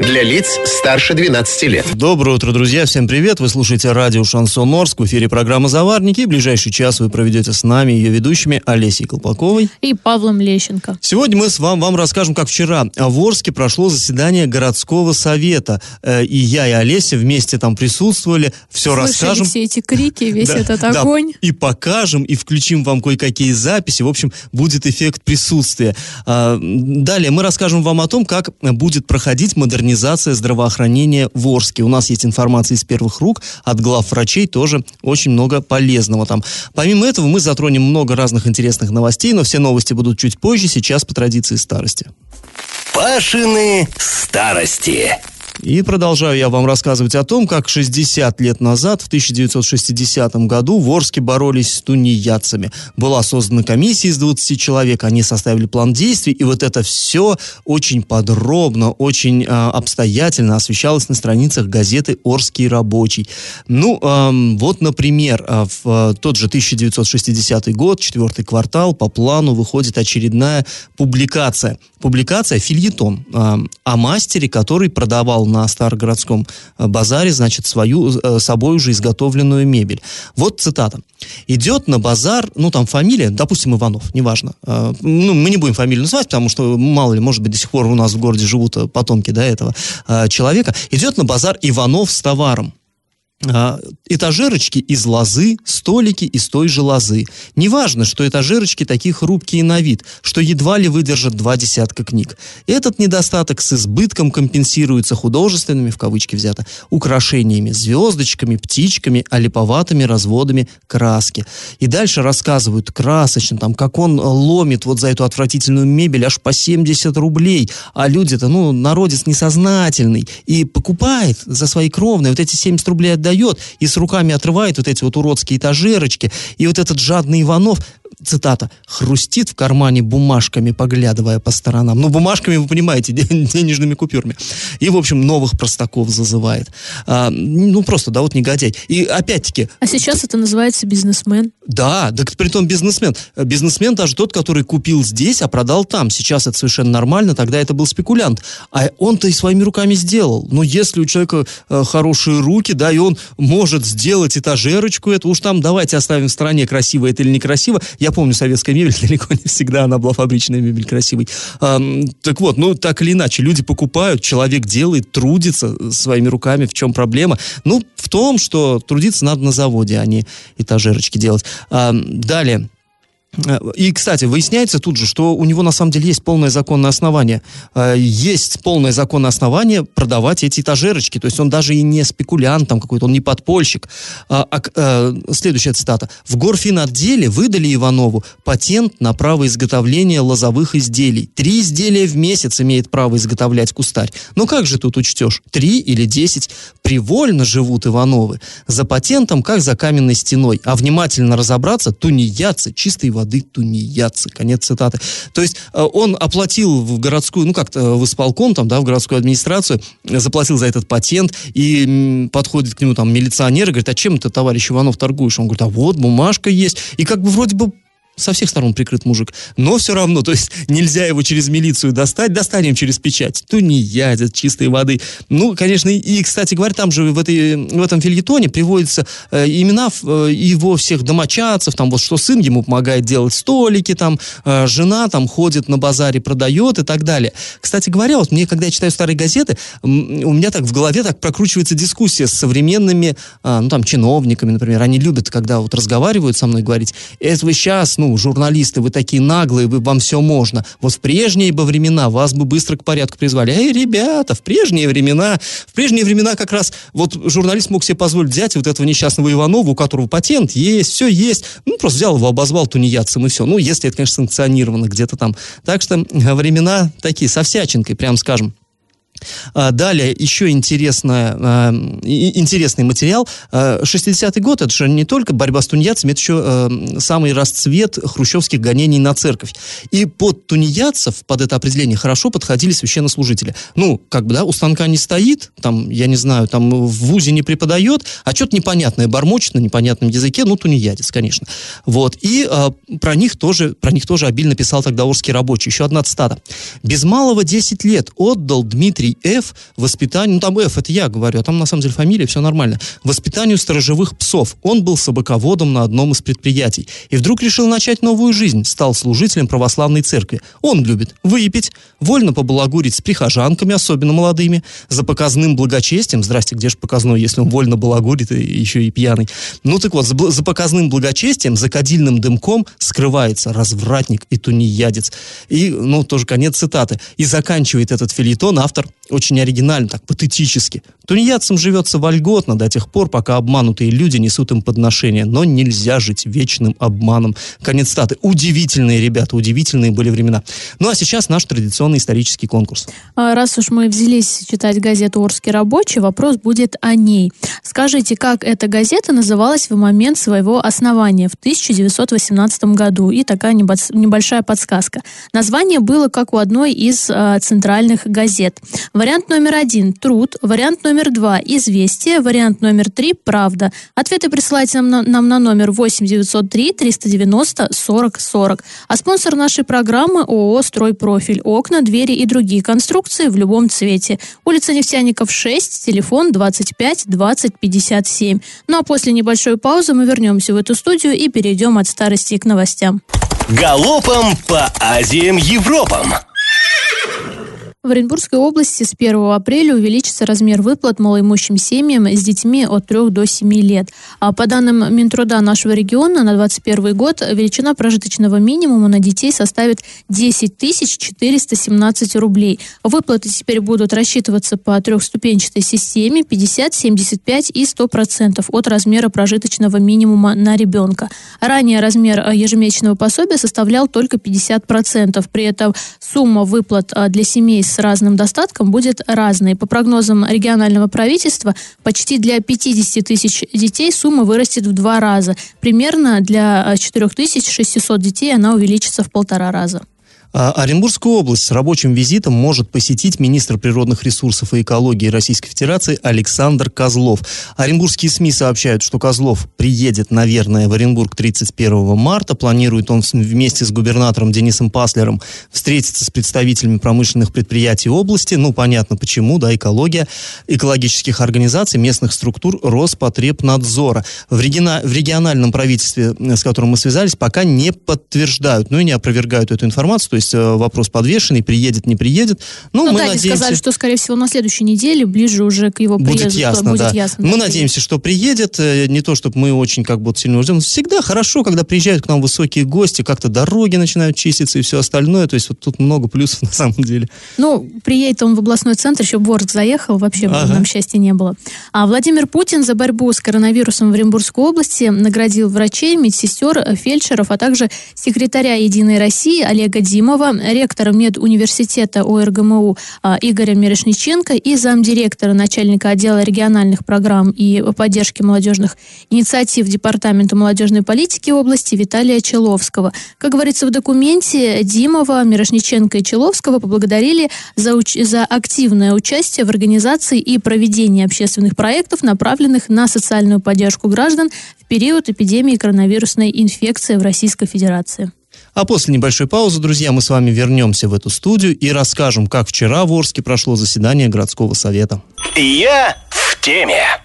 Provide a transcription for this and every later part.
для лиц старше 12 лет. Доброе утро, друзья. Всем привет. Вы слушаете радио «Шансон Орск». В эфире программа «Заварники». И ближайший час вы проведете с нами, ее ведущими, Олесей Колпаковой. И Павлом Лещенко. Сегодня мы с вами вам расскажем, как вчера в Орске прошло заседание городского совета. Э, и я, и Олеся вместе там присутствовали. Все Слышали расскажем. все эти крики, весь этот огонь. и покажем, и включим вам кое-какие записи. В общем, будет эффект присутствия. А, Далее мы расскажем вам о том, как будет проходить модернизация здравоохранения в Орске. У нас есть информация из первых рук, от глав врачей тоже очень много полезного там. Помимо этого мы затронем много разных интересных новостей, но все новости будут чуть позже, сейчас по традиции старости. Пашины старости. И продолжаю я вам рассказывать о том, как 60 лет назад, в 1960 году, в Орске боролись с тунеядцами. Была создана комиссия из 20 человек, они составили план действий, и вот это все очень подробно, очень э, обстоятельно освещалось на страницах газеты «Орский рабочий». Ну, эм, вот, например, э, в э, тот же 1960 год, четвертый квартал, по плану выходит очередная публикация. Публикация «Фильетон» э, о мастере, который продавал на Старогородском э, базаре, значит, свою, э, собой уже изготовленную мебель. Вот цитата. «Идет на базар, ну, там фамилия, допустим, Иванов, неважно. Э, ну, мы не будем фамилию называть, потому что, мало ли, может быть, до сих пор у нас в городе живут потомки, да, этого человека. Идет на базар Иванов с товаром этажерочки из лозы, столики из той же лозы. Неважно, что этажерочки такие хрупкие на вид, что едва ли выдержат два десятка книг. Этот недостаток с избытком компенсируется художественными, в кавычки взято, украшениями, звездочками, птичками, олиповатыми разводами краски. И дальше рассказывают красочно, там, как он ломит вот за эту отвратительную мебель аж по 70 рублей, а люди-то, ну, народец несознательный, и покупает за свои кровные вот эти 70 рублей отдает, и с руками отрывает вот эти вот уродские этажерочки, и вот этот жадный Иванов, цитата, хрустит в кармане бумажками, поглядывая по сторонам. Ну, бумажками, вы понимаете, денежными купюрами. И, в общем, новых простаков зазывает. А, ну, просто, да, вот негодяй. И, опять-таки... А сейчас это называется бизнесмен. Да, да, притом бизнесмен. Бизнесмен даже тот, который купил здесь, а продал там. Сейчас это совершенно нормально, тогда это был спекулянт. А он-то и своими руками сделал. Ну, если у человека э, хорошие руки, да, и он может сделать этажерочку, это уж там давайте оставим в стороне, красиво это или некрасиво. Я помню, советская мебель далеко не всегда она была фабричная мебель красивой. А, так вот, ну, так или иначе, люди покупают, человек делает, трудится своими руками. В чем проблема? Ну, в том, что трудиться надо на заводе, а не этажерочки делать. А, далее. И, кстати, выясняется тут же, что у него на самом деле есть полное законное основание. Есть полное законное основание продавать эти этажерочки. То есть он даже и не спекулянт там какой-то, он не подпольщик. А, а, следующая цитата. В горфинотделе выдали Иванову патент на право изготовления лозовых изделий. Три изделия в месяц имеет право изготовлять кустарь. Ну как же тут учтешь? Три или десять? Привольно живут Ивановы. За патентом, как за каменной стеной. А внимательно разобраться, тунеядцы, чистой воды тунеядцы. Конец цитаты. То есть он оплатил в городскую, ну как-то в исполком, там, да, в городскую администрацию, заплатил за этот патент, и подходит к нему там милиционер и говорит, а чем ты, товарищ Иванов, торгуешь? Он говорит, а вот бумажка есть. И как бы вроде бы со всех сторон прикрыт мужик. Но все равно, то есть нельзя его через милицию достать, достанем через печать. То не ядят чистой воды. Ну, конечно, и, кстати говоря, там же в, этой, в этом фильетоне приводятся э, имена э, его всех домочадцев, там вот что сын ему помогает делать столики, там э, жена там ходит на базаре, продает и так далее. Кстати говоря, вот мне, когда я читаю старые газеты, у меня так в голове так прокручивается дискуссия с современными, э, ну там, чиновниками, например. Они любят, когда вот разговаривают со мной, говорить, это вы сейчас, ну, журналисты, вы такие наглые, вы, вам все можно. Вот в прежние бы времена вас бы быстро к порядку призвали. Эй, ребята, в прежние времена, в прежние времена как раз вот журналист мог себе позволить взять вот этого несчастного Иванова, у которого патент есть, все есть. Ну, просто взял его, обозвал тунеядцем и все. Ну, если это, конечно, санкционировано где-то там. Так что времена такие, со всячинкой, прям скажем. А, Далее еще интересная, а, интересный материал. А, 60-й год, это же не только борьба с тунеядцами, это еще а, самый расцвет хрущевских гонений на церковь. И под тунеядцев, под это определение, хорошо подходили священнослужители. Ну, как бы, да, у станка не стоит, там, я не знаю, там в ВУЗе не преподает, а что-то непонятное бормочет на непонятном языке, ну, тунеядец, конечно. Вот. И а, про них тоже, про них тоже обильно писал тогда Орский рабочий. Еще одна цитата. Без малого 10 лет отдал Дмитрий Ф. воспитанию, ну там Ф, это я говорю, а там на самом деле фамилия, все нормально, воспитанию сторожевых псов. Он был собаководом на одном из предприятий. И вдруг решил начать новую жизнь, стал служителем православной церкви. Он любит выпить, вольно побалагурить с прихожанками, особенно молодыми, за показным благочестием, здрасте, где же показной, если он вольно балагурит и еще и пьяный. Ну так вот, за, за показным благочестием, за кадильным дымком скрывается развратник и тунеядец. И, ну, тоже конец цитаты. И заканчивает этот филитон автор очень оригинально, так патетически. Тунеядцам живется вольготно до тех пор, пока обманутые люди несут им подношения, но нельзя жить вечным обманом. Конец цитаты. Удивительные ребята, удивительные были времена. Ну а сейчас наш традиционный исторический конкурс. А Раз уж мы взялись читать газету «Орский рабочий», вопрос будет о ней. Скажите, как эта газета называлась в момент своего основания в 1918 году? И такая небо- небольшая подсказка. Название было как у одной из а, центральных газет. Вариант номер один – «Труд», вариант номер два – «Известия», вариант номер три – «Правда». Ответы присылайте нам на, нам на номер 8 903 390 40 40. А спонсор нашей программы – ООО «Стройпрофиль». Окна, двери и другие конструкции в любом цвете. Улица Нефтяников, 6, телефон 25 20 57. Ну а после небольшой паузы мы вернемся в эту студию и перейдем от старости к новостям. Галопом по Азиям Европам. В Оренбургской области с 1 апреля увеличится размер выплат малоимущим семьям с детьми от 3 до 7 лет. А по данным Минтруда нашего региона на 2021 год величина прожиточного минимума на детей составит 10 417 рублей. Выплаты теперь будут рассчитываться по трехступенчатой системе 50, 75 и 100 процентов от размера прожиточного минимума на ребенка. Ранее размер ежемесячного пособия составлял только 50 процентов. При этом сумма выплат э, для семей с разным достатком будет разной. По прогнозам регионального правительства, почти для 50 тысяч детей сумма вырастет в два раза. Примерно для э, 4600 детей она увеличится в полтора раза. А, Оренбургскую область с рабочим визитом может посетить министр природных ресурсов и экологии Российской Федерации Александр Козлов. Оренбургские СМИ сообщают, что Козлов приедет, наверное, в Оренбург 31 марта. Планирует он вместе с губернатором Денисом Паслером встретиться с представителями промышленных предприятий области. Ну, понятно почему, да, экология, экологических организаций, местных структур Роспотребнадзора. В, региона- в региональном правительстве, э, с которым мы связались, пока не подтверждают, ну и не опровергают эту информацию. То есть э, вопрос подвешенный, приедет, не приедет. Ну, Ну, мы да, надеемся... сказали, что, скорее всего, на следующей неделе, ближе уже к его приезду, Будет ясно, будет да. ясно. мы надеемся, что приедет. э, Не то, чтобы мы очень как бы сильно ждем. Всегда хорошо, когда приезжают к нам высокие гости, как-то дороги начинают чиститься и все остальное. То есть вот тут много плюсов на самом деле. Ну, приедет он в областной центр, еще Орск заехал, вообще Ага. нам счастья не было. А Владимир Путин за борьбу с коронавирусом в Оренбургской области наградил врачей, медсестер, фельдшеров, а также секретаря «Единой России» Олега Димова, ректора медуниверситета ОРГМУ а, Игоря Мирошниченко и замдиректора начальника отдела региональных программ и поддержки молодежных инициатив Департамента молодежной политики области Виталия Человского. Как говорится в документе, Димова, Мирошниченко и Человского поблагодарили за, уч- за активное участие в организации и проведении общественных проектов, направленных на социальную поддержку граждан в период эпидемии коронавирусной инфекции в Российской Федерации. А после небольшой паузы, друзья, мы с вами вернемся в эту студию и расскажем, как вчера в Орске прошло заседание городского совета. Я в теме.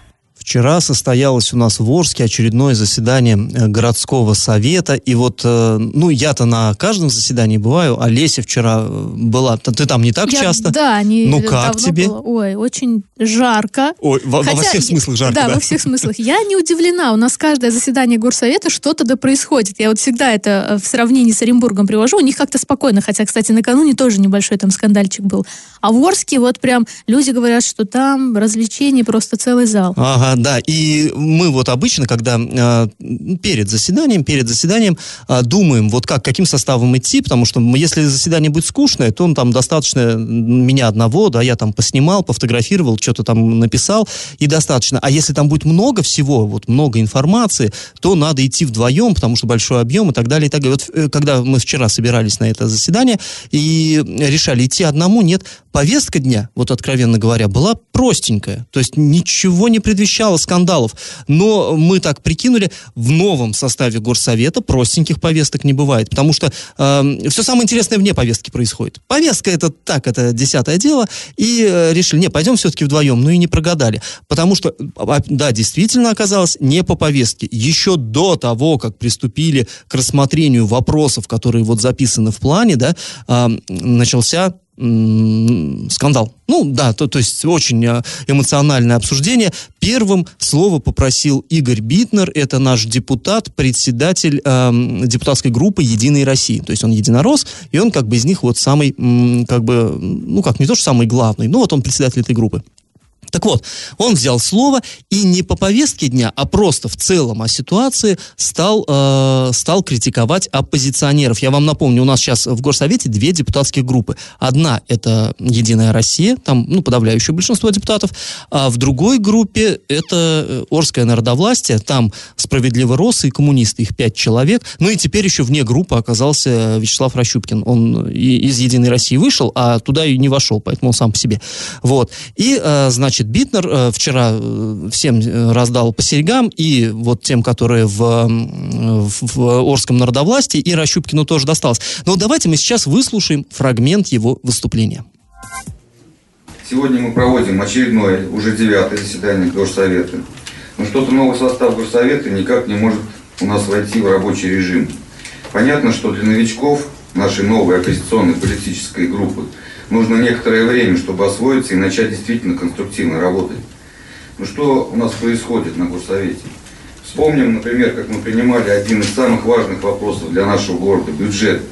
Вчера состоялось у нас в Орске очередное заседание э, городского совета. И вот, э, ну, я-то на каждом заседании бываю, а Леся вчера э, была. Ты там не так Я- часто? Да, не Ну, как давно тебе? было. Ой, очень жарко. Ой, во, во Хотя всех я- смыслах жарко, да, да? во всех смыслах. Я не удивлена. У нас каждое заседание горсовета что-то да происходит. Я вот всегда это в сравнении с Оренбургом привожу. У них как-то спокойно. Хотя, кстати, накануне тоже небольшой там скандальчик был. А в Орске вот прям люди говорят, что там развлечений просто целый зал. Ага, Да, и мы вот обычно, когда э, перед заседанием, перед заседанием э, думаем, вот как, каким составом идти, потому что если заседание будет скучное, то он там достаточно меня одного, да, я там поснимал, пофотографировал, что-то там написал, и достаточно. А если там будет много всего, вот много информации, то надо идти вдвоем, потому что большой объем и так далее, и так далее. Вот э, когда мы вчера собирались на это заседание и решали идти одному, нет, повестка дня, вот откровенно говоря, была простенькая. То есть ничего не предвещало скандалов. Но мы так прикинули, в новом составе горсовета простеньких повесток не бывает. Потому что э, все самое интересное вне повестки происходит. Повестка это так, это десятое дело. И э, решили, не, пойдем все-таки вдвоем. Ну и не прогадали. Потому что, а, да, действительно оказалось не по повестке. Еще до того, как приступили к рассмотрению вопросов, которые вот записаны в плане, да, э, начался скандал. Ну, да, то, то есть очень э, эмоциональное обсуждение. Первым слово попросил Игорь Битнер, это наш депутат, председатель э, депутатской группы «Единой России». То есть он единорос, и он как бы из них вот самый, как бы, ну как, не то, что самый главный, но вот он председатель этой группы. Так вот, он взял слово и не по повестке дня, а просто в целом о ситуации стал, э, стал критиковать оппозиционеров. Я вам напомню, у нас сейчас в Горсовете две депутатские группы. Одна это «Единая Россия», там ну, подавляющее большинство депутатов, а в другой группе это э, Орское народовластие, там «Справедливо Росы» и коммунисты, их пять человек. Ну и теперь еще вне группы оказался Вячеслав Рощупкин. Он из «Единой России» вышел, а туда и не вошел, поэтому он сам по себе. Вот. И, э, значит, Значит, Битнер э, вчера э, всем э, раздал по серьгам, и вот тем, которые в, в, Орском народовластии, и Рощупкину тоже досталось. Но давайте мы сейчас выслушаем фрагмент его выступления. Сегодня мы проводим очередное, уже девятое заседание Горсовета. Но что-то новый состав Горсовета никак не может у нас войти в рабочий режим. Понятно, что для новичков нашей новой оппозиционной политической группы нужно некоторое время, чтобы освоиться и начать действительно конструктивно работать. Ну что у нас происходит на Горсовете? Вспомним, например, как мы принимали один из самых важных вопросов для нашего города – бюджет.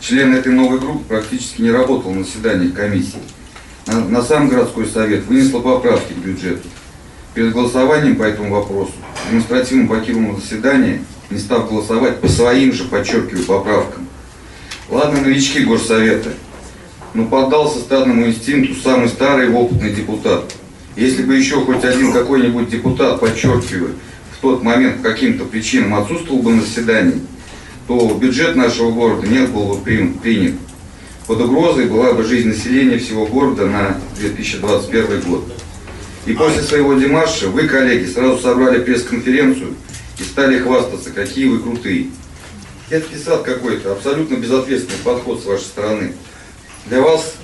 Член этой новой группы практически не работал на заседаниях комиссии. На, на сам городской совет вынесла поправки к бюджету. Перед голосованием по этому вопросу демонстративно покинул заседание, не став голосовать по своим же, подчеркиваю, поправкам. Ладно, новички горсовета – но поддался стадному инстинкту самый старый и опытный депутат. Если бы еще хоть один какой-нибудь депутат, подчеркиваю, в тот момент по каким-то причинам отсутствовал бы на заседании, то бюджет нашего города не был бы принят. Под угрозой была бы жизнь населения всего города на 2021 год. И после своего демарша вы, коллеги, сразу собрали пресс-конференцию и стали хвастаться, какие вы крутые. Это писат какой-то, абсолютно безответственный подход с вашей стороны. Для вас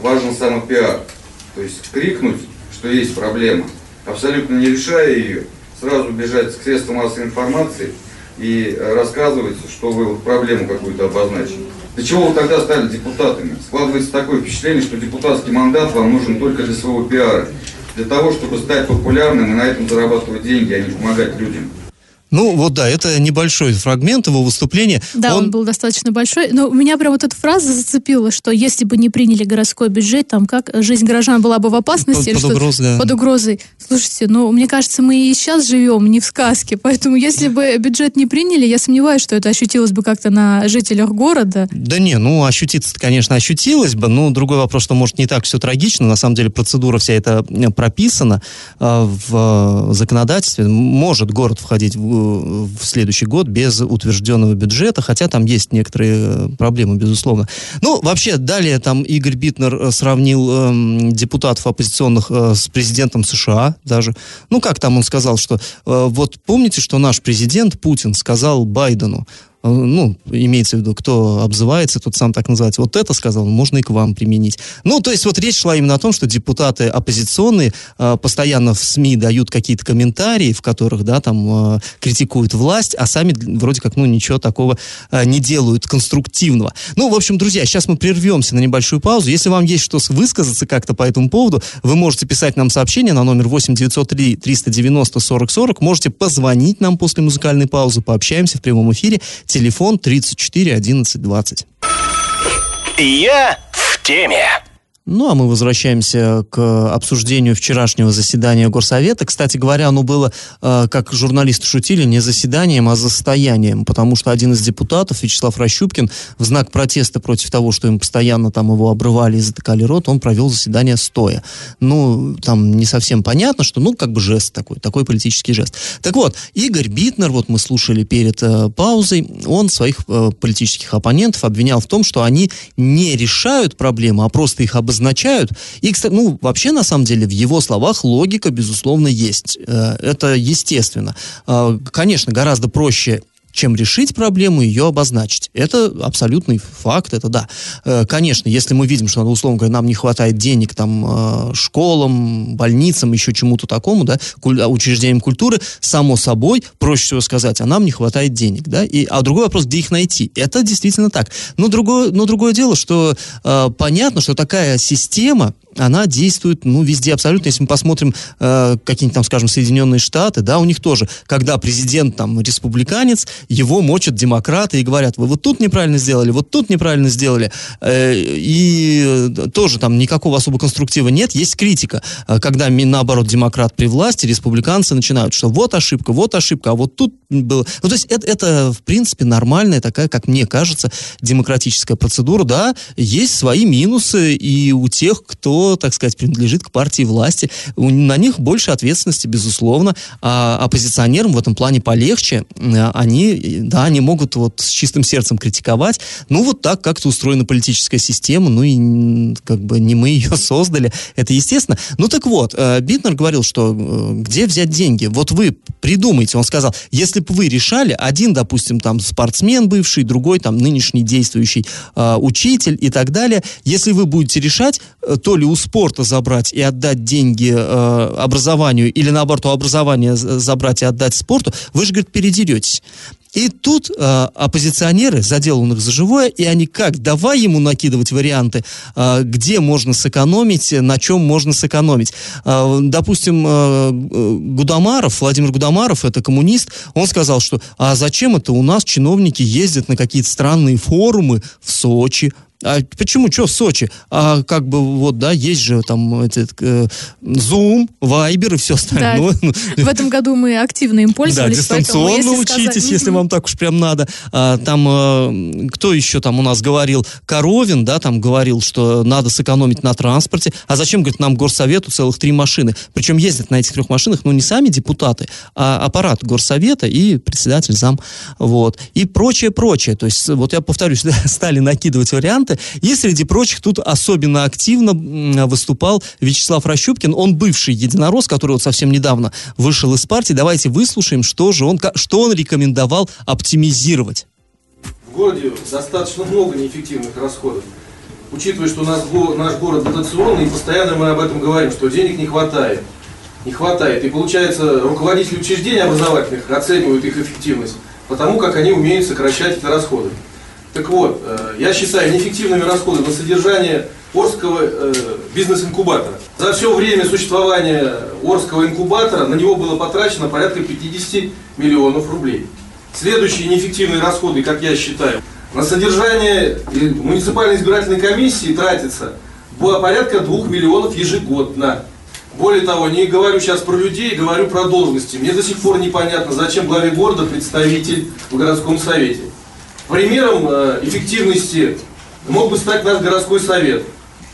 важен самопиар, то есть крикнуть, что есть проблема, абсолютно не решая ее, сразу бежать к средствам массовой информации и рассказывать, что вы проблему какую-то обозначили. Для чего вы тогда стали депутатами? Складывается такое впечатление, что депутатский мандат вам нужен только для своего пиара, для того, чтобы стать популярным и на этом зарабатывать деньги, а не помогать людям. Ну, вот да, это небольшой фрагмент его выступления. Да, он, он был достаточно большой. Но у меня прям вот эта фраза зацепила, что если бы не приняли городской бюджет, там как жизнь горожан была бы в опасности. Под, под угрозой, да. Под угрозой. Слушайте, ну, мне кажется, мы и сейчас живем не в сказке. Поэтому, если бы бюджет не приняли, я сомневаюсь, что это ощутилось бы как-то на жителях города. Да не, ну, ощутиться конечно, ощутилось бы, но другой вопрос, что, может, не так все трагично. На самом деле, процедура вся эта прописана э, в э, законодательстве. Может город входить в в следующий год без утвержденного бюджета, хотя там есть некоторые э, проблемы, безусловно. Ну, вообще, далее там Игорь Битнер э, сравнил э, депутатов оппозиционных э, с президентом США даже. Ну, как там он сказал, что э, вот помните, что наш президент Путин сказал Байдену, ну, имеется в виду, кто обзывается, тот сам так называется, вот это сказал, можно и к вам применить. Ну, то есть вот речь шла именно о том, что депутаты оппозиционные э, постоянно в СМИ дают какие-то комментарии, в которых, да, там, э, критикуют власть, а сами вроде как, ну, ничего такого э, не делают конструктивного. Ну, в общем, друзья, сейчас мы прервемся на небольшую паузу. Если вам есть что высказаться как-то по этому поводу, вы можете писать нам сообщение на номер 8 903 390 40 40, можете позвонить нам после музыкальной паузы, пообщаемся в прямом эфире. Телефон 34 11 20. Я в теме. Ну, а мы возвращаемся к обсуждению вчерашнего заседания Горсовета. Кстати говоря, оно было, э, как журналисты шутили, не заседанием, а застоянием, потому что один из депутатов, Вячеслав Рощупкин, в знак протеста против того, что им постоянно там его обрывали и затыкали рот, он провел заседание стоя. Ну, там не совсем понятно, что, ну, как бы жест такой, такой политический жест. Так вот, Игорь Битнер, вот мы слушали перед э, паузой, он своих э, политических оппонентов обвинял в том, что они не решают проблемы, а просто их обозначают обозначают. И, кстати, ну, вообще, на самом деле, в его словах логика, безусловно, есть. Э, это естественно. Э, конечно, гораздо проще чем решить проблему, ее обозначить. Это абсолютный факт, это да. Э, конечно, если мы видим, что, условно говоря, нам не хватает денег там э, школам, больницам, еще чему-то такому, да, учреждениям культуры, само собой, проще всего сказать, а нам не хватает денег, да, и, а другой вопрос, где их найти. Это действительно так. Но другое, но другое дело, что э, понятно, что такая система, она действует, ну, везде абсолютно. Если мы посмотрим э, какие-нибудь там, скажем, Соединенные Штаты, да, у них тоже, когда президент там республиканец, его мочат демократы и говорят, вы вот тут неправильно сделали, вот тут неправильно сделали. Э, и тоже там никакого особо конструктива нет, есть критика. Э, когда, наоборот, демократ при власти, республиканцы начинают, что вот ошибка, вот ошибка, а вот тут было... Ну, то есть это, это, в принципе, нормальная такая, как мне кажется, демократическая процедура, да, есть свои минусы и у тех, кто так сказать, принадлежит к партии власти. На них больше ответственности, безусловно. А оппозиционерам в этом плане полегче. Они, да, они могут вот с чистым сердцем критиковать. Ну, вот так как-то устроена политическая система, ну и как бы не мы ее создали. Это естественно. Ну так вот, э, Битнер говорил, что э, где взять деньги? Вот вы придумайте. Он сказал, если бы вы решали, один, допустим, там спортсмен бывший, другой там нынешний действующий э, учитель и так далее, если вы будете решать, то ли у спорта забрать и отдать деньги э, образованию, или наоборот, у образования забрать и отдать спорту, вы же, говорит, передеретесь. И тут э, оппозиционеры, заделанных за живое, и они как, давай ему накидывать варианты, э, где можно сэкономить, на чем можно сэкономить. Э, допустим, э, Гудамаров, Владимир Гудамаров, это коммунист, он сказал, что а зачем это у нас чиновники ездят на какие-то странные форумы в Сочи, а почему? Что в Сочи? А как бы вот, да, есть же там этот э, Zoom, Viber и все остальное. Да, в этом году мы активно им пользовались. Да, дистанционно поэтому, если учитесь, сказать... если вам так уж прям надо. А, там, э, кто еще там у нас говорил? Коровин, да, там говорил, что надо сэкономить на транспорте. А зачем, говорит, нам горсовету целых три машины? Причем ездят на этих трех машинах, ну, не сами депутаты, а аппарат горсовета и председатель зам. Вот. И прочее, прочее. То есть, вот я повторюсь, да, стали накидывать варианты, концерты. И среди прочих тут особенно активно выступал Вячеслав Рощупкин. Он бывший единорос, который вот совсем недавно вышел из партии. Давайте выслушаем, что же он, что он рекомендовал оптимизировать. В городе достаточно много неэффективных расходов. Учитывая, что у нас наш город дотационный, и постоянно мы об этом говорим, что денег не хватает. Не хватает. И получается, руководители учреждений образовательных оценивают их эффективность потому, как они умеют сокращать эти расходы. Так вот, э, я считаю неэффективными расходы на содержание Орского э, бизнес-инкубатора. За все время существования Орского инкубатора на него было потрачено порядка 50 миллионов рублей. Следующие неэффективные расходы, как я считаю, на содержание муниципальной избирательной комиссии тратится порядка 2 миллионов ежегодно. Более того, не говорю сейчас про людей, говорю про должности. Мне до сих пор непонятно, зачем главе города представитель в городском совете. Примером э, эффективности мог бы стать наш городской совет.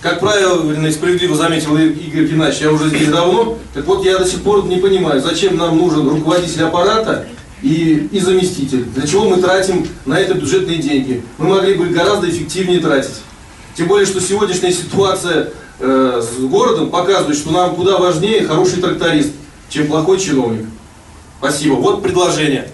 Как правильно и справедливо заметил Игорь Геннадьевич, я уже здесь давно, так вот я до сих пор не понимаю, зачем нам нужен руководитель аппарата и, и заместитель. Для чего мы тратим на это бюджетные деньги? Мы могли бы гораздо эффективнее тратить. Тем более, что сегодняшняя ситуация э, с городом показывает, что нам куда важнее хороший тракторист, чем плохой чиновник. Спасибо. Вот предложение.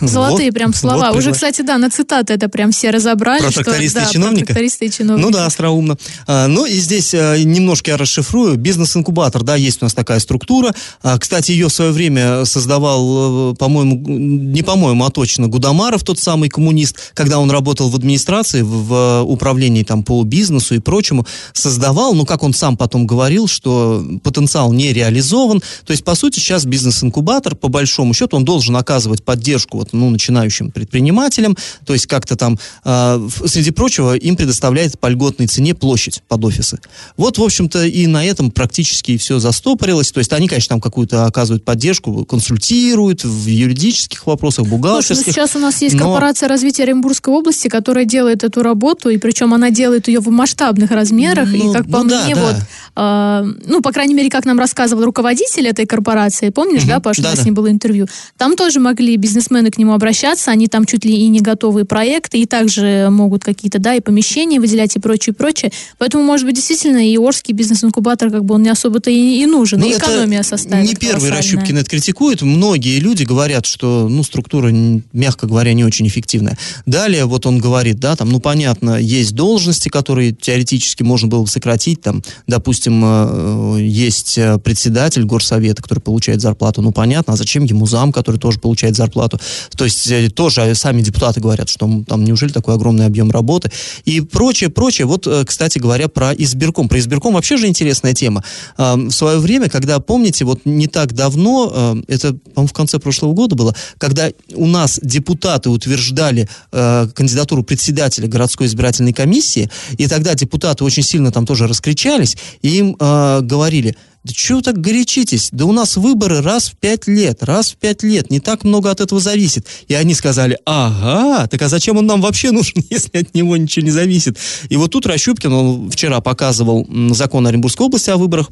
Золотые вот, прям слова. Вот Уже, кстати, да, на цитаты это прям все разобрали. Про тракториста что, и чиновника? Про тракториста и чиновника. Ну да, остроумно. А, ну и здесь а, немножко я расшифрую. Бизнес-инкубатор, да, есть у нас такая структура. А, кстати, ее в свое время создавал, э, по-моему, не по-моему, а точно Гудамаров, тот самый коммунист, когда он работал в администрации, в, в управлении там по бизнесу и прочему, создавал, ну как он сам потом говорил, что потенциал не реализован. То есть, по сути, сейчас бизнес-инкубатор, по большому счету, он должен оказывать поддержку вот, ну, начинающим предпринимателям, то есть как-то там, э, среди прочего, им предоставляет по льготной цене площадь под офисы. Вот, в общем-то, и на этом практически все застопорилось, то есть они, конечно, там какую-то оказывают поддержку, консультируют в юридических вопросах, бухгалтерских. Слушай, ну сейчас у нас есть но... корпорация развития Оренбургской области, которая делает эту работу, и причем она делает ее в масштабных размерах, Ну, и как по ну да, мне, да. вот, э, ну, по крайней мере, как нам рассказывал руководитель этой корпорации, помнишь, Мгм, да, Паша, у нас да-да. с ним было интервью, там тоже могли бизнесмены к нему обращаться, они там чуть ли и не готовые проекты, и также могут какие-то, да, и помещения выделять, и прочее, прочее. Поэтому, может быть, действительно, и Орский бизнес-инкубатор, как бы он не особо-то и, и нужен, Ну, и экономия составит Не первый. Рощупкин это критикует. Многие люди говорят, что ну, структура, мягко говоря, не очень эффективная. Далее вот он говорит, да, там, ну, понятно, есть должности, которые теоретически можно было бы сократить. Там, допустим, э, есть э, председатель горсовета, который получает зарплату. Ну, понятно, а зачем ему зам, который тоже получает зарплату? То есть э, тоже сами депутаты говорят, что там неужели такой огромный объем работы? И прочее, прочее. Вот, э, кстати говоря, про избирком. Про избирком вообще же интересная тема. В свое время, когда, помните, вот не так давно, э, это, по-моему, в конце прошлого года было, когда у нас депутаты утверждали э, кандидатуру председателя городской избирательной комиссии, и тогда депутаты очень сильно там тоже раскричались, и им э, говорили, да чего вы так горячитесь? Да у нас выборы раз в пять лет, раз в пять лет, не так много от этого зависит. И они сказали, ага, так а зачем он нам вообще нужен, если от него ничего не зависит? И вот тут Рощупкин, он вчера показывал закон Оренбургской области о выборах,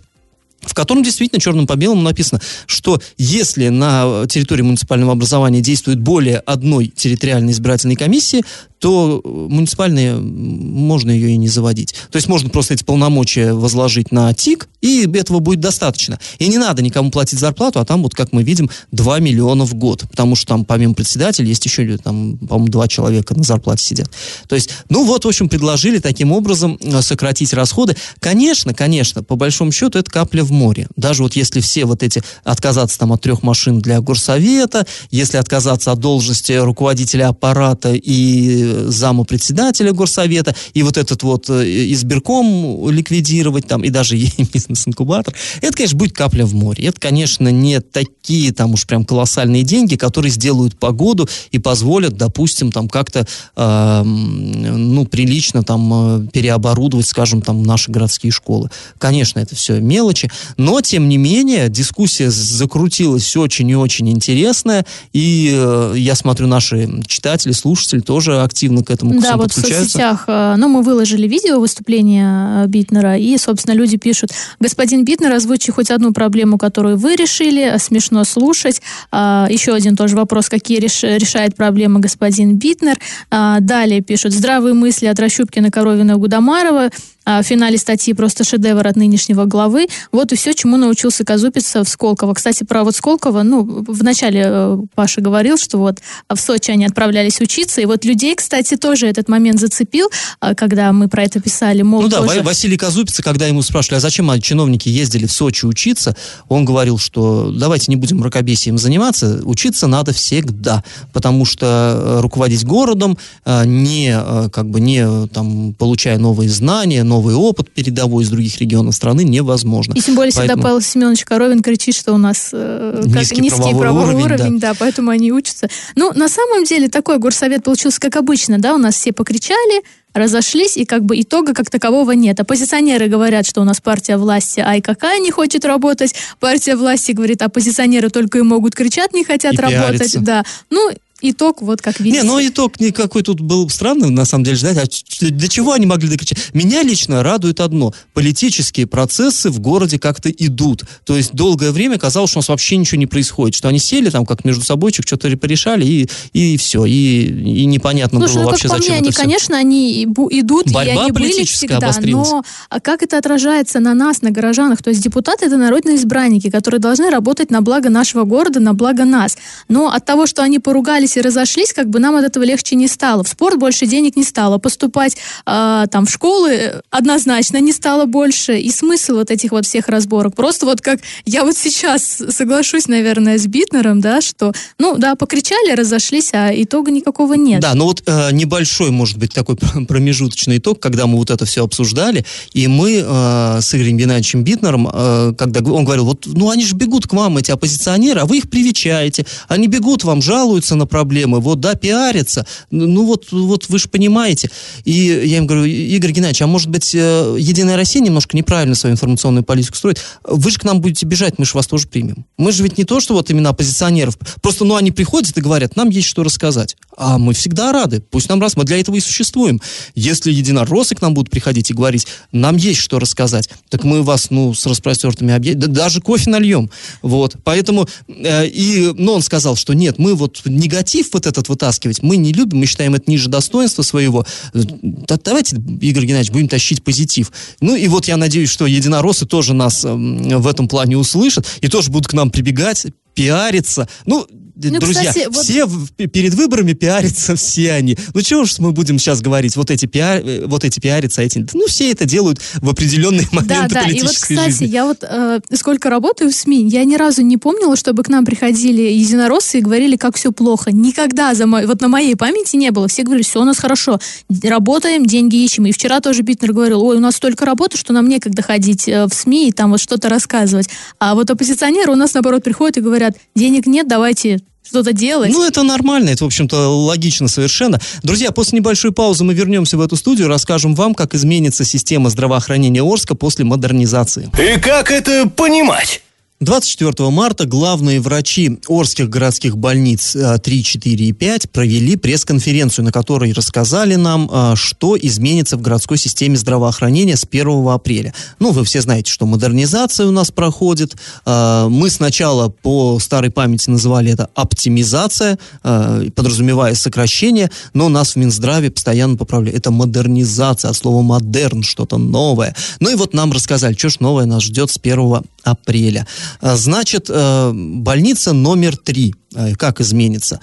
в котором действительно черным по белому написано, что если на территории муниципального образования действует более одной территориальной избирательной комиссии, то э, муниципальные, можно ее и не заводить. То есть можно просто эти полномочия возложить на ТИК, и этого будет достаточно. И не надо никому платить зарплату, а там вот, как мы видим, 2 миллиона в год. Потому что там помимо председателя есть еще, там, по-моему, два человека на зарплате сидят. То есть, ну вот, в общем, предложили таким образом э, сократить расходы. Конечно, конечно, по большому счету это капля в море. Даже вот если все вот эти, отказаться там от трех машин для горсовета, если отказаться от должности руководителя аппарата и зама председателя горсовета, и вот этот вот э, избирком ликвидировать там, и даже и бизнес-инкубатор, это, конечно, будет капля в море. Это, конечно, не такие там уж прям колоссальные деньги, которые сделают погоду и позволят, допустим, там как-то, э, ну, прилично там э, переоборудовать, скажем, там наши городские школы. Конечно, это все мелочи, но, тем не менее, дискуссия закрутилась очень и очень интересная, и э, я смотрю, наши читатели, слушатели тоже активно к этому Да, вот в соцсетях, э, ну, мы выложили видео выступления э, Битнера, и, собственно, люди пишут, господин Битнер, озвучи хоть одну проблему, которую вы решили, э, смешно слушать. А, Еще один тоже вопрос, какие реш- решает проблемы господин Битнер. А, Далее пишут, здравые мысли от Рощупкина, Коровина и Гудамарова. А, В финале статьи просто шедевр от нынешнего главы. Вот и все, чему научился Казупица в Сколково. Кстати, про вот Сколково, ну, вначале э, Паша говорил, что вот в Сочи они отправлялись учиться, и вот людей, кстати, тоже этот момент зацепил, а, когда мы про это писали, мол, Ну да, тоже... Ва- Василий Казупица, когда ему спрашивали, а зачем а, чиновники ездили в Сочи учиться, он говорил, что давайте не будем мракобесием заниматься, учиться надо всегда, потому что э, руководить городом, э, не, как бы, не там, получая новые знания, новый опыт передовой из других регионов страны, невозможно. И тем более всегда Поэтому- Павел Семенович Коровин кричит, что у нас э, как Низкий низкий правовой правовой, уровень, уровень, да. поэтому они учатся. Ну, на самом деле, такой горсовет получился как обычно, да, у нас все покричали, разошлись, и как бы итога как такового нет. Оппозиционеры говорят, что у нас партия власти, ай, какая не хочет работать. Партия власти говорит, оппозиционеры только и могут кричать, не хотят И работать. пиариться. Да. Ну, итог вот как видите. Не, ну итог никакой тут был странный, на самом деле, ждать. А до чего они могли докричать? Меня лично радует одно. Политические процессы в городе как-то идут. То есть долгое время казалось, что у нас вообще ничего не происходит. Что они сели там как между собойчик, что-то порешали, и, и все. И, и непонятно Слушай, было ну вообще, зачем мне, это они, все. конечно, они идут, Борьба и они были всегда, но а как это отражается на нас, на горожанах? То есть депутаты это народные избранники, которые должны работать на благо нашего города, на благо нас. Но от того, что они поругались и разошлись, как бы нам от этого легче не стало. В спорт больше денег не стало. Поступать а, там в школы э, однозначно не стало больше. И смысл вот этих вот всех разборок. Просто вот как я вот сейчас соглашусь, наверное, с Битнером, да, что, ну да, покричали, разошлись, а итога никакого нет. Да, но вот э, небольшой, может быть, такой промежуточный итог, когда мы вот это все обсуждали, и мы э, с Игорем Геннадьевичем Битнером, э, когда он говорил, вот, ну они же бегут к вам, эти оппозиционеры, а вы их привечаете, они бегут вам, жалуются на проблемы, вот, да, пиарится. Ну, вот, вот вы же понимаете. И я им говорю, Игорь Геннадьевич, а может быть, э, Единая Россия немножко неправильно свою информационную политику строит? Вы же к нам будете бежать, мы же вас тоже примем. Мы же ведь не то, что вот именно оппозиционеров. Просто, ну, они приходят и говорят, нам есть что рассказать. А мы всегда рады. Пусть нам раз, мы для этого и существуем. Если единороссы к нам будут приходить и говорить, нам есть что рассказать, так мы вас, ну, с распростертыми да, даже кофе нальем. Вот. Поэтому, э, и, ну, он сказал, что нет, мы вот негатив вот этот вытаскивать, мы не любим, мы считаем это ниже достоинства своего. Да, давайте, Игорь Геннадьевич, будем тащить позитив. Ну, и вот я надеюсь, что единороссы тоже нас э, в этом плане услышат и тоже будут к нам прибегать, пиариться. Ну, Ну, друзья, кстати, вот- все перед выборами пиарятся все они. Ну чего ж мы будем сейчас говорить, вот эти, пиар, э, вот эти пиарятся, а эти... Ну все это делают в определенные Да, моменты да, и вот, кстати, жизни. я вот э, сколько работаю в СМИ, я ни разу не помнила, чтобы к нам приходили единороссы и говорили, как все плохо. Никогда за мо- вот на моей памяти не было. Все говорили, все у нас хорошо, работаем, деньги ищем. И вчера тоже Битнер говорил, ой, у нас столько работы, что нам некогда ходить э, в СМИ и там вот что-то рассказывать. А вот оппозиционеры у нас, наоборот, приходят и говорят, денег нет, давайте что-то делать. Ну, это нормально, это, в общем-то, логично совершенно. Друзья, после небольшой паузы мы вернемся в эту студию, расскажем вам, как изменится система здравоохранения Орска после модернизации. И как это понимать? 24 марта главные врачи Орских городских больниц э, 3, 4 и 5 провели пресс-конференцию, на которой рассказали нам, э, что изменится в городской системе здравоохранения с 1 апреля. Ну, вы все знаете, что модернизация у нас проходит. Э, Мы сначала по старой памяти называли это оптимизация, э, подразумевая сокращение, но нас в Минздраве постоянно поправляют. Это модернизация, от слова модерн, что-то новое. Ну и вот нам рассказали, что ж новое нас ждет с 1 апреля. Значит, э, больница номер три. Э, Как изменится?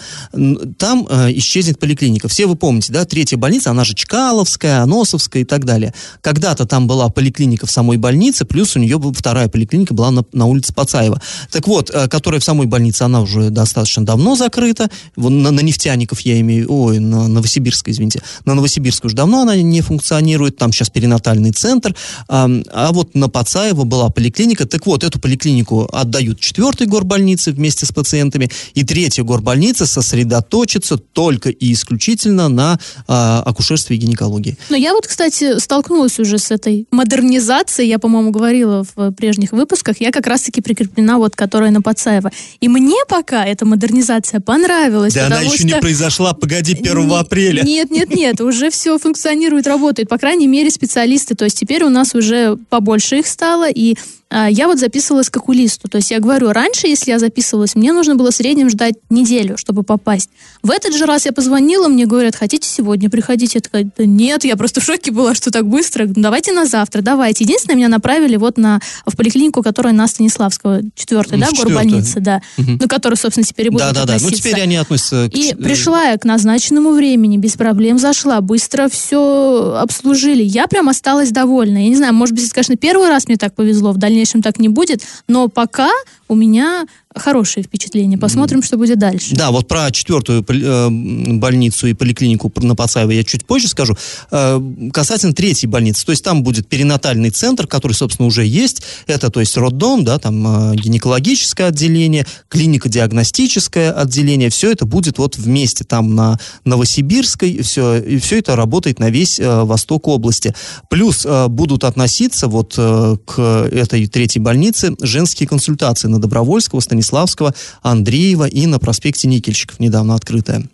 Там э, исчезнет поликлиника. Все вы помните, да, третья больница, она же Чкаловская, Аносовская и так далее. Когда-то там была поликлиника в самой больнице, плюс у нее вторая поликлиника была на, на улице Пацаева. Так вот, э, которая в самой больнице, она уже достаточно давно закрыта. Вон на, на нефтяников я имею, ой, на Новосибирской, извините. На Новосибирской уже давно она не функционирует, там сейчас перинатальный центр. А, а вот на Пацаева была поликлиника. Так вот, эту поликлинику отдают четвертой горбольнице вместе с пациентами, и третья горбольница сосредоточится только и исключительно на а, акушерстве и гинекологии. Но я вот, кстати, столкнулась уже с этой модернизацией, я, по-моему, говорила в прежних выпусках, я как раз-таки прикреплена, вот, которая на Пацаева. И мне пока эта модернизация понравилась, Да она еще не что- произошла, погоди, 1 Не- апреля. Нет, нет, нет, уже все функционирует, работает. По крайней мере, специалисты. То есть теперь у нас уже побольше их стало, и я вот записывалась к окулисту. То есть я говорю, раньше, если я записывалась, мне нужно было в среднем ждать неделю, чтобы попасть. В этот же раз я позвонила, мне говорят, хотите сегодня приходить? Я такая, да нет, я просто в шоке была, что так быстро. «Ну, Давайте на завтра, давайте. Единственное, меня направили вот на, в поликлинику, которая на Станиславского, четвертая, Ну, да, горбольница, да. Мгм. Ну, которая, собственно, теперь и будет Да-да-да, ну теперь они относятся к... И э, пришла я к назначенному времени, без проблем зашла, быстро все обслужили. Я прям осталась довольна. Я не знаю, может быть, это, конечно, первый раз мне так повезло, в дальнейшем так не будет, но пока у меня хорошие впечатления. Посмотрим, что будет дальше. Да, вот про четвертую э, больницу и поликлинику на Пацаева я чуть позже скажу. Э, Касательно третьей больницы, то есть там будет перинатальный центр, который, собственно, уже есть. Это, то есть, роддом, да, там э, гинекологическое отделение, клинико-диагностическое отделение. Все это будет вот вместе там на Новосибирской. Все, и все это работает на весь восток области. Плюс будут относиться вот к этой третьей больнице женские консультации на Добровольского, Станиславского, Андреева и на проспекте Никельщиков, недавно открытая.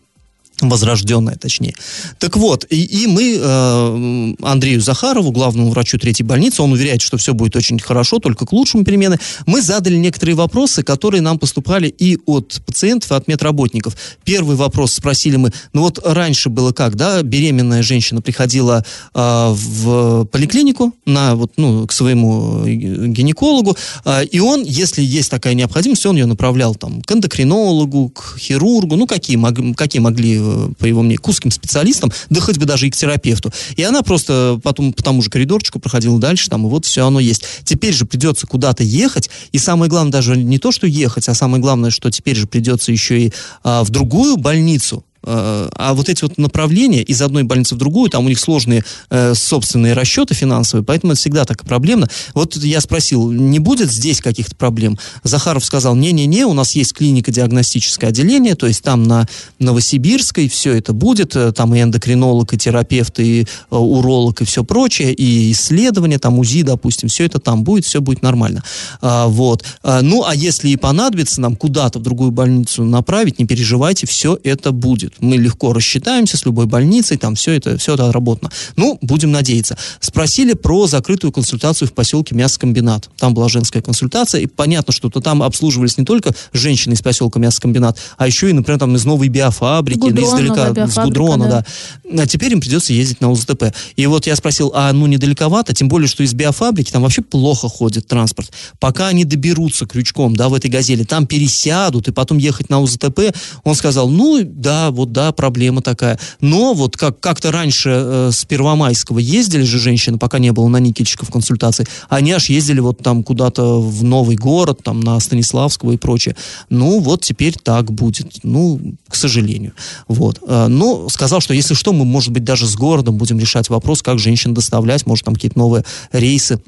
Возрожденная, точнее. Так вот, и, и мы э, Андрею Захарову, главному врачу третьей больницы, он уверяет, что все будет очень хорошо, только к лучшему перемены. Мы задали некоторые вопросы, которые нам поступали и от пациентов, и от медработников. Первый вопрос спросили мы, ну вот раньше было как, да, беременная женщина приходила э, в поликлинику на, вот, ну, к своему гинекологу, э, и он, если есть такая необходимость, он ее направлял там к эндокринологу, к хирургу, ну, какие, мог- какие могли, э, по его мнению, к узким специалистам, да хоть бы даже и к терапевту. И она просто потом по тому же коридорчику проходила дальше, там, и вот все оно есть. Теперь же придется куда-то ехать, и самое главное даже не то, что ехать, а самое главное, что теперь же придется еще и а, в другую больницу а вот эти вот направления из одной больницы в другую, там у них сложные э, собственные расчеты финансовые, поэтому это всегда так проблемно. Вот я спросил, не будет здесь каких-то проблем? Захаров сказал, не-не-не, у нас есть клинико-диагностическое отделение, то есть там на Новосибирской все это будет, э, там и эндокринолог, и терапевт, и э, уролог, и все прочее, и исследования, там УЗИ, допустим, все это там будет, все будет нормально. А, вот. А, ну, а если и понадобится нам куда-то в другую больницу направить, не переживайте, все это будет. Мы легко рассчитаемся с любой больницей, там все это, все это отработано. Ну, будем надеяться. Спросили про закрытую консультацию в поселке Мясокомбинат. Там была женская консультация, и понятно, что -то там обслуживались не только женщины из поселка Мясокомбинат, а еще и, например, там из новой биофабрики, Гудрона, издалека, да, с Гудрона, да. да. А теперь им придется ездить на УЗТП. И вот я спросил, а ну недалековато, тем более, что из биофабрики там вообще плохо ходит транспорт. Пока они доберутся крючком, да, в этой газели, там пересядут и потом ехать на УЗТП, он сказал, ну, да, вот да, проблема такая. Но вот как, как-то раньше э, с Первомайского ездили же женщины, пока не было на Никитчиков консультаций, они аж ездили вот там куда-то в новый город, там на Станиславского и прочее. Ну, вот теперь так будет. Ну, к сожалению. Вот. Э, Но сказал, что если что, мы, может быть, даже с городом будем решать вопрос, как женщин доставлять, может, там какие-то новые рейсы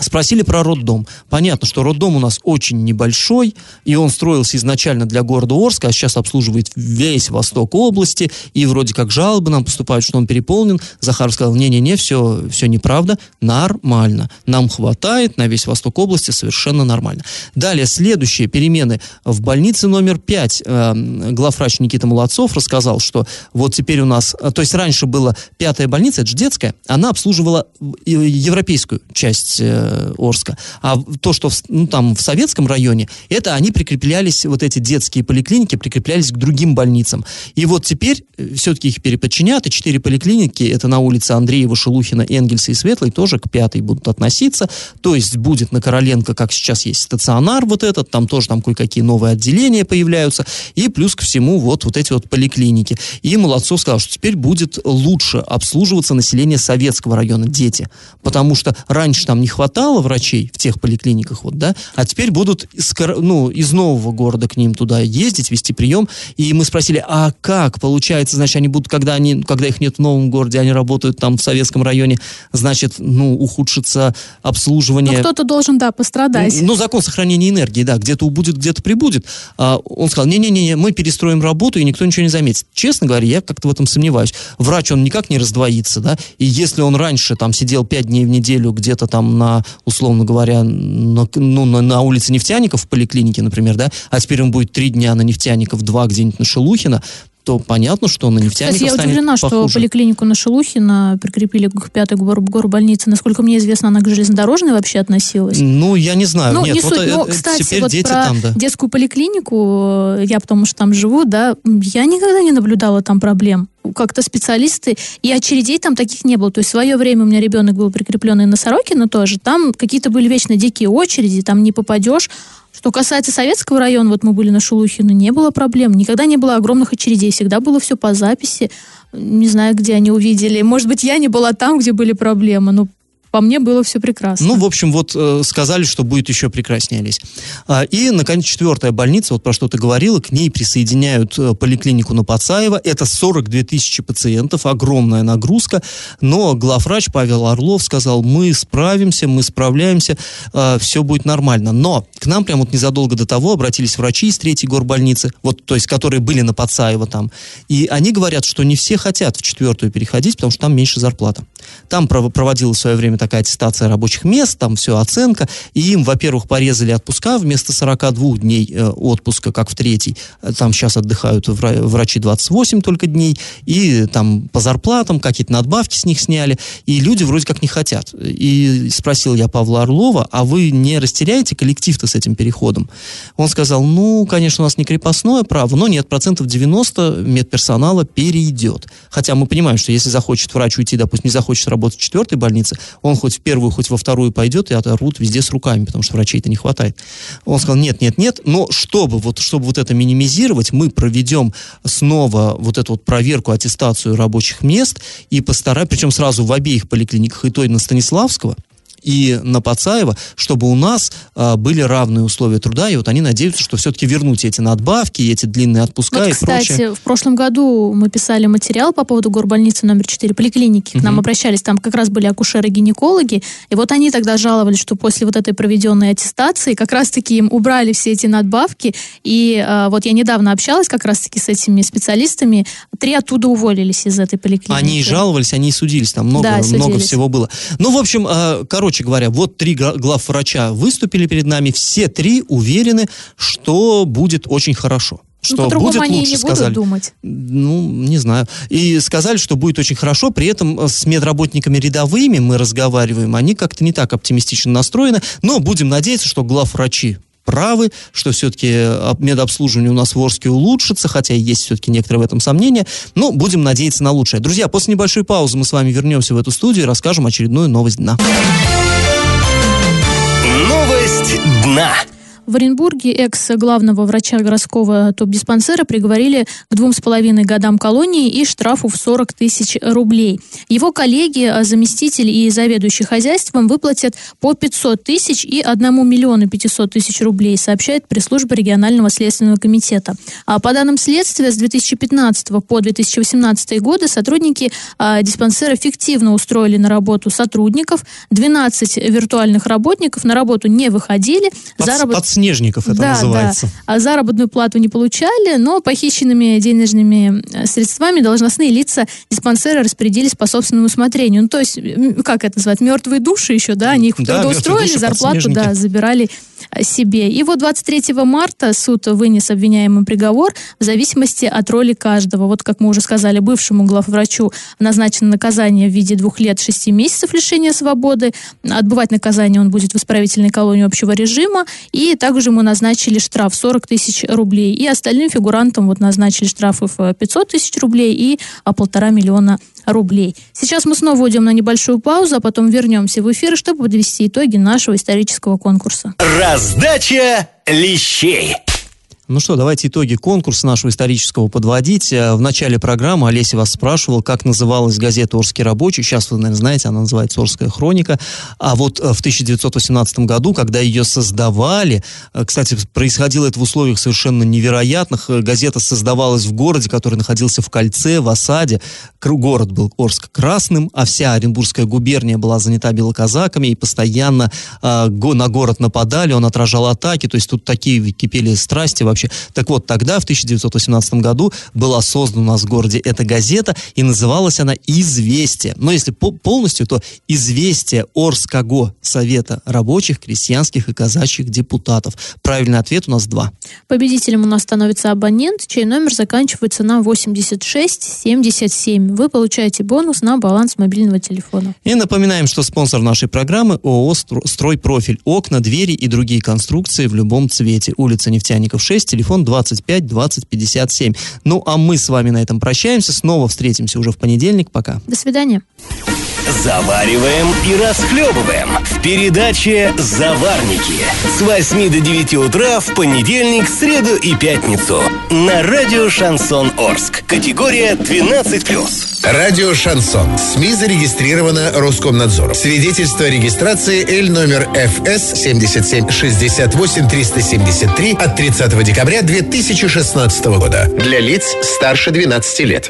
Спросили про роддом. Понятно, что роддом у нас очень небольшой, и он строился изначально для города Орска, а сейчас обслуживает весь восток области, и вроде как жалобы нам поступают, что он переполнен. Захар сказал, не-не-не, все, все неправда, нормально. Нам хватает на весь восток области, совершенно нормально. Далее, следующие перемены. В больнице номер 5 э, главврач Никита Молодцов рассказал, что вот теперь у нас, э, то есть раньше была пятая больница, это же детская, она обслуживала э, европейскую часть э, Орска. А то, что в, ну, там в советском районе, это они прикреплялись, вот эти детские поликлиники прикреплялись к другим больницам. И вот теперь э, все-таки их переподчинят, и четыре поликлиники, это на улице Андреева, Шелухина, Энгельса и Светлой, тоже к пятой будут относиться. То есть будет на Короленко, как сейчас есть стационар вот этот, там тоже там кое-какие новые отделения появляются, и плюс ко всему вот, вот эти вот поликлиники. И Молодцов сказал, что теперь будет лучше обслуживаться население советского района, дети. Потому что раньше там не хватало хватало врачей в тех поликлиниках, вот, да, а теперь будут из, ну, из нового города к ним туда ездить, вести прием. И мы спросили, а как получается, значит, они будут, когда, они, когда их нет в новом городе, они работают там в советском районе, значит, ну, ухудшится обслуживание. Ну, кто-то должен, да, пострадать. Ну, закон сохранения энергии, да, где-то убудет, где-то прибудет. А он сказал, не-не-не, мы перестроим работу, и никто ничего не заметит. Честно говоря, я как-то в этом сомневаюсь. Врач, он никак не раздвоится, да, и если он раньше там сидел пять дней в неделю где-то там на условно говоря, на, ну, на, на улице Нефтяников в поликлинике, например, да, а теперь он будет три дня на Нефтяников, два где-нибудь на Шелухина, то понятно, что на нефтяников Кстати, я станет удивлена, похуже. что поликлинику на Шелухина прикрепили к пятой гор, горбольнице. Насколько мне известно, она к железнодорожной вообще относилась. Ну, я не знаю. Ну, Нет, не вот суть. э- Но, э- кстати, теперь вот дети про там, да. детскую поликлинику, э, я потому что там живу, да, я никогда не наблюдала там проблем. Как-то специалисты, и очередей там таких не было. То есть в свое время у меня ребенок был прикрепленный на Сорокина тоже, там какие-то были вечно дикие очереди, там не попадешь. Что касается советского района, вот мы были на Шелухино, не было проблем. Никогда не было огромных очередей. Всегда было все по записи. Не знаю, где они увидели. Может быть, я не была там, где были проблемы. Но по мне было все прекрасно. Ну, в общем, вот э, сказали, что будет еще прекраснее, Олесь. А, и, наконец, четвертая больница, вот про что ты говорила, к ней присоединяют э, поликлинику на Пацаева. Это 42 тысячи пациентов, огромная нагрузка. Но главврач Павел Орлов сказал, мы справимся, мы справляемся, э, все будет нормально. Но к нам прямо вот незадолго до того обратились врачи из третьей горбольницы, вот, то есть, которые были на Пацаева там. И они говорят, что не все хотят в четвертую переходить, потому что там меньше зарплата. Там пров- проводилась в свое время такая аттестация рабочих мест, там все оценка, и им, во-первых, порезали отпуска вместо 42 дней э, отпуска, как в третий, э, там сейчас отдыхают вра- врачи 28 только дней, и там по зарплатам какие-то надбавки с них сняли, и люди вроде как не хотят. И спросил я Павла Орлова, а вы не растеряете коллектив-то с этим переходом? Он сказал, ну, конечно, у нас не крепостное право, но нет, процентов 90 медперсонала перейдет. Хотя мы понимаем, что если захочет врач уйти, допустим, не захочет работать в четвертой больнице, хоть в первую, хоть во вторую пойдет и оторвут везде с руками, потому что врачей-то не хватает. Он сказал, нет, нет, нет, но чтобы вот, чтобы вот это минимизировать, мы проведем снова вот эту вот проверку, аттестацию рабочих мест и постараемся, причем сразу в обеих поликлиниках, и той на Станиславского, и на Пацаева, чтобы у нас а, были равные условия труда, и вот они надеются, что все-таки вернуть эти надбавки, эти длинные отпуска вот, и кстати, прочее. в прошлом году мы писали материал по поводу горбольницы номер 4 поликлиники. К нам обращались, там как раз были акушеры-гинекологи, и вот они тогда жаловались, что после вот этой проведенной аттестации как раз-таки им убрали все эти надбавки, и а, вот я недавно общалась как раз-таки с этими специалистами, три оттуда уволились из этой поликлиники. Они жаловались, они и судились, там много, Да, много судились. всего было. Ну, в общем, э, короче говоря, вот три гла- главврача выступили перед нами, все три уверены, что будет очень хорошо. Ну, Что по-другому будет они лучше, не будут сказали. думать. Ну, не знаю. И сказали, что будет очень хорошо. При этом э, с медработниками рядовыми мы разговариваем. Они как-то не так оптимистично настроены. Но будем надеяться, что главврачи правы, что все-таки э, медобслуживание у нас в Орске улучшится, хотя есть все-таки некоторые в этом сомнения. Но будем надеяться на лучшее. Друзья, после небольшой паузы мы с вами вернемся в эту студию и расскажем очередную новость дна. Новость дна. В Оренбурге экс-главного врача городского топ-диспансера приговорили к двум с половиной годам колонии и штрафу в 40 тысяч рублей. Его коллеги, а заместитель и заведующий хозяйством выплатят по 500 тысяч и 1 миллиону 500 тысяч рублей, сообщает пресс-служба регионального следственного комитета. А по данным следствия, с 2015 по 2018 годы сотрудники а, диспансера фиктивно устроили на работу сотрудников, 12 виртуальных работников на работу не выходили, Под- заработ- Подснежников это да, называется. Да. А заработную плату не получали, но похищенными денежными э, средствами должностные лица диспансера распорядились по собственному усмотрению. Ну, то есть, как это называют, мертвые души еще, да, они их Да, трудоустроили, души, зарплату, да, забирали э, себе. И вот 23 марта суд вынес обвиняемым приговор в зависимости от роли каждого. Вот, как мы уже сказали, бывшему главврачу назначено наказание в виде двух лет шести месяцев лишения свободы. Отбывать наказание он будет в исправительной колонии общего режима. И также ему назначили штраф 40 тысяч рублей. И остальным фигурантам вот назначили штрафы в 500 тысяч рублей и а, полтора миллиона рублей. Сейчас мы снова уйдем на небольшую паузу, а потом вернемся в эфир, чтобы подвести итоги нашего исторического конкурса. Раздача лещей. Ну что, давайте итоги конкурса нашего исторического подводить. Э, В начале программы Олеся вас спрашивал, как называлась газета «Орский рабочий». Сейчас вы, наверное, знаете, она называется «Орская хроника». А вот э, в 1918 году, когда ее создавали, э, кстати, происходило это в условиях совершенно невероятных. Газета создавалась в городе, который находился в кольце, в осаде. Город был Орск красным, а вся Оренбургская губерния была занята белоказаками, и постоянно на город нападали, он отражал атаки, то есть тут такие кипели страсти. Так вот, тогда, в 1918 году, была создана у нас в городе эта газета, и называлась она «Известие». Но если по- полностью, то «Известие Орского Совета рабочих, крестьянских и казачьих депутатов». Правильный ответ у нас два. Победителем у нас становится абонент, чей номер заканчивается на 8677. Вы получаете бонус на баланс мобильного телефона. И напоминаем, что спонсор нашей программы ООО «Стро- «Стройпрофиль». Окна, двери и другие конструкции в любом цвете. Улица Нефтяников, 6, телефон 25 20 57. Ну, а мы с вами на этом прощаемся. Снова встретимся уже в понедельник. Пока. До свидания. Завариваем и расхлебываем в передаче «Заварники» с 8 до 9 утра в понедельник, среду и пятницу на радио «Шансон Орск». Категория 12+. Радио «Шансон». СМИ зарегистрировано Роскомнадзором. Свидетельство о регистрации Л номер ФС 7768 373 от 30 декабря 2016 года. Для лиц старше 12 лет.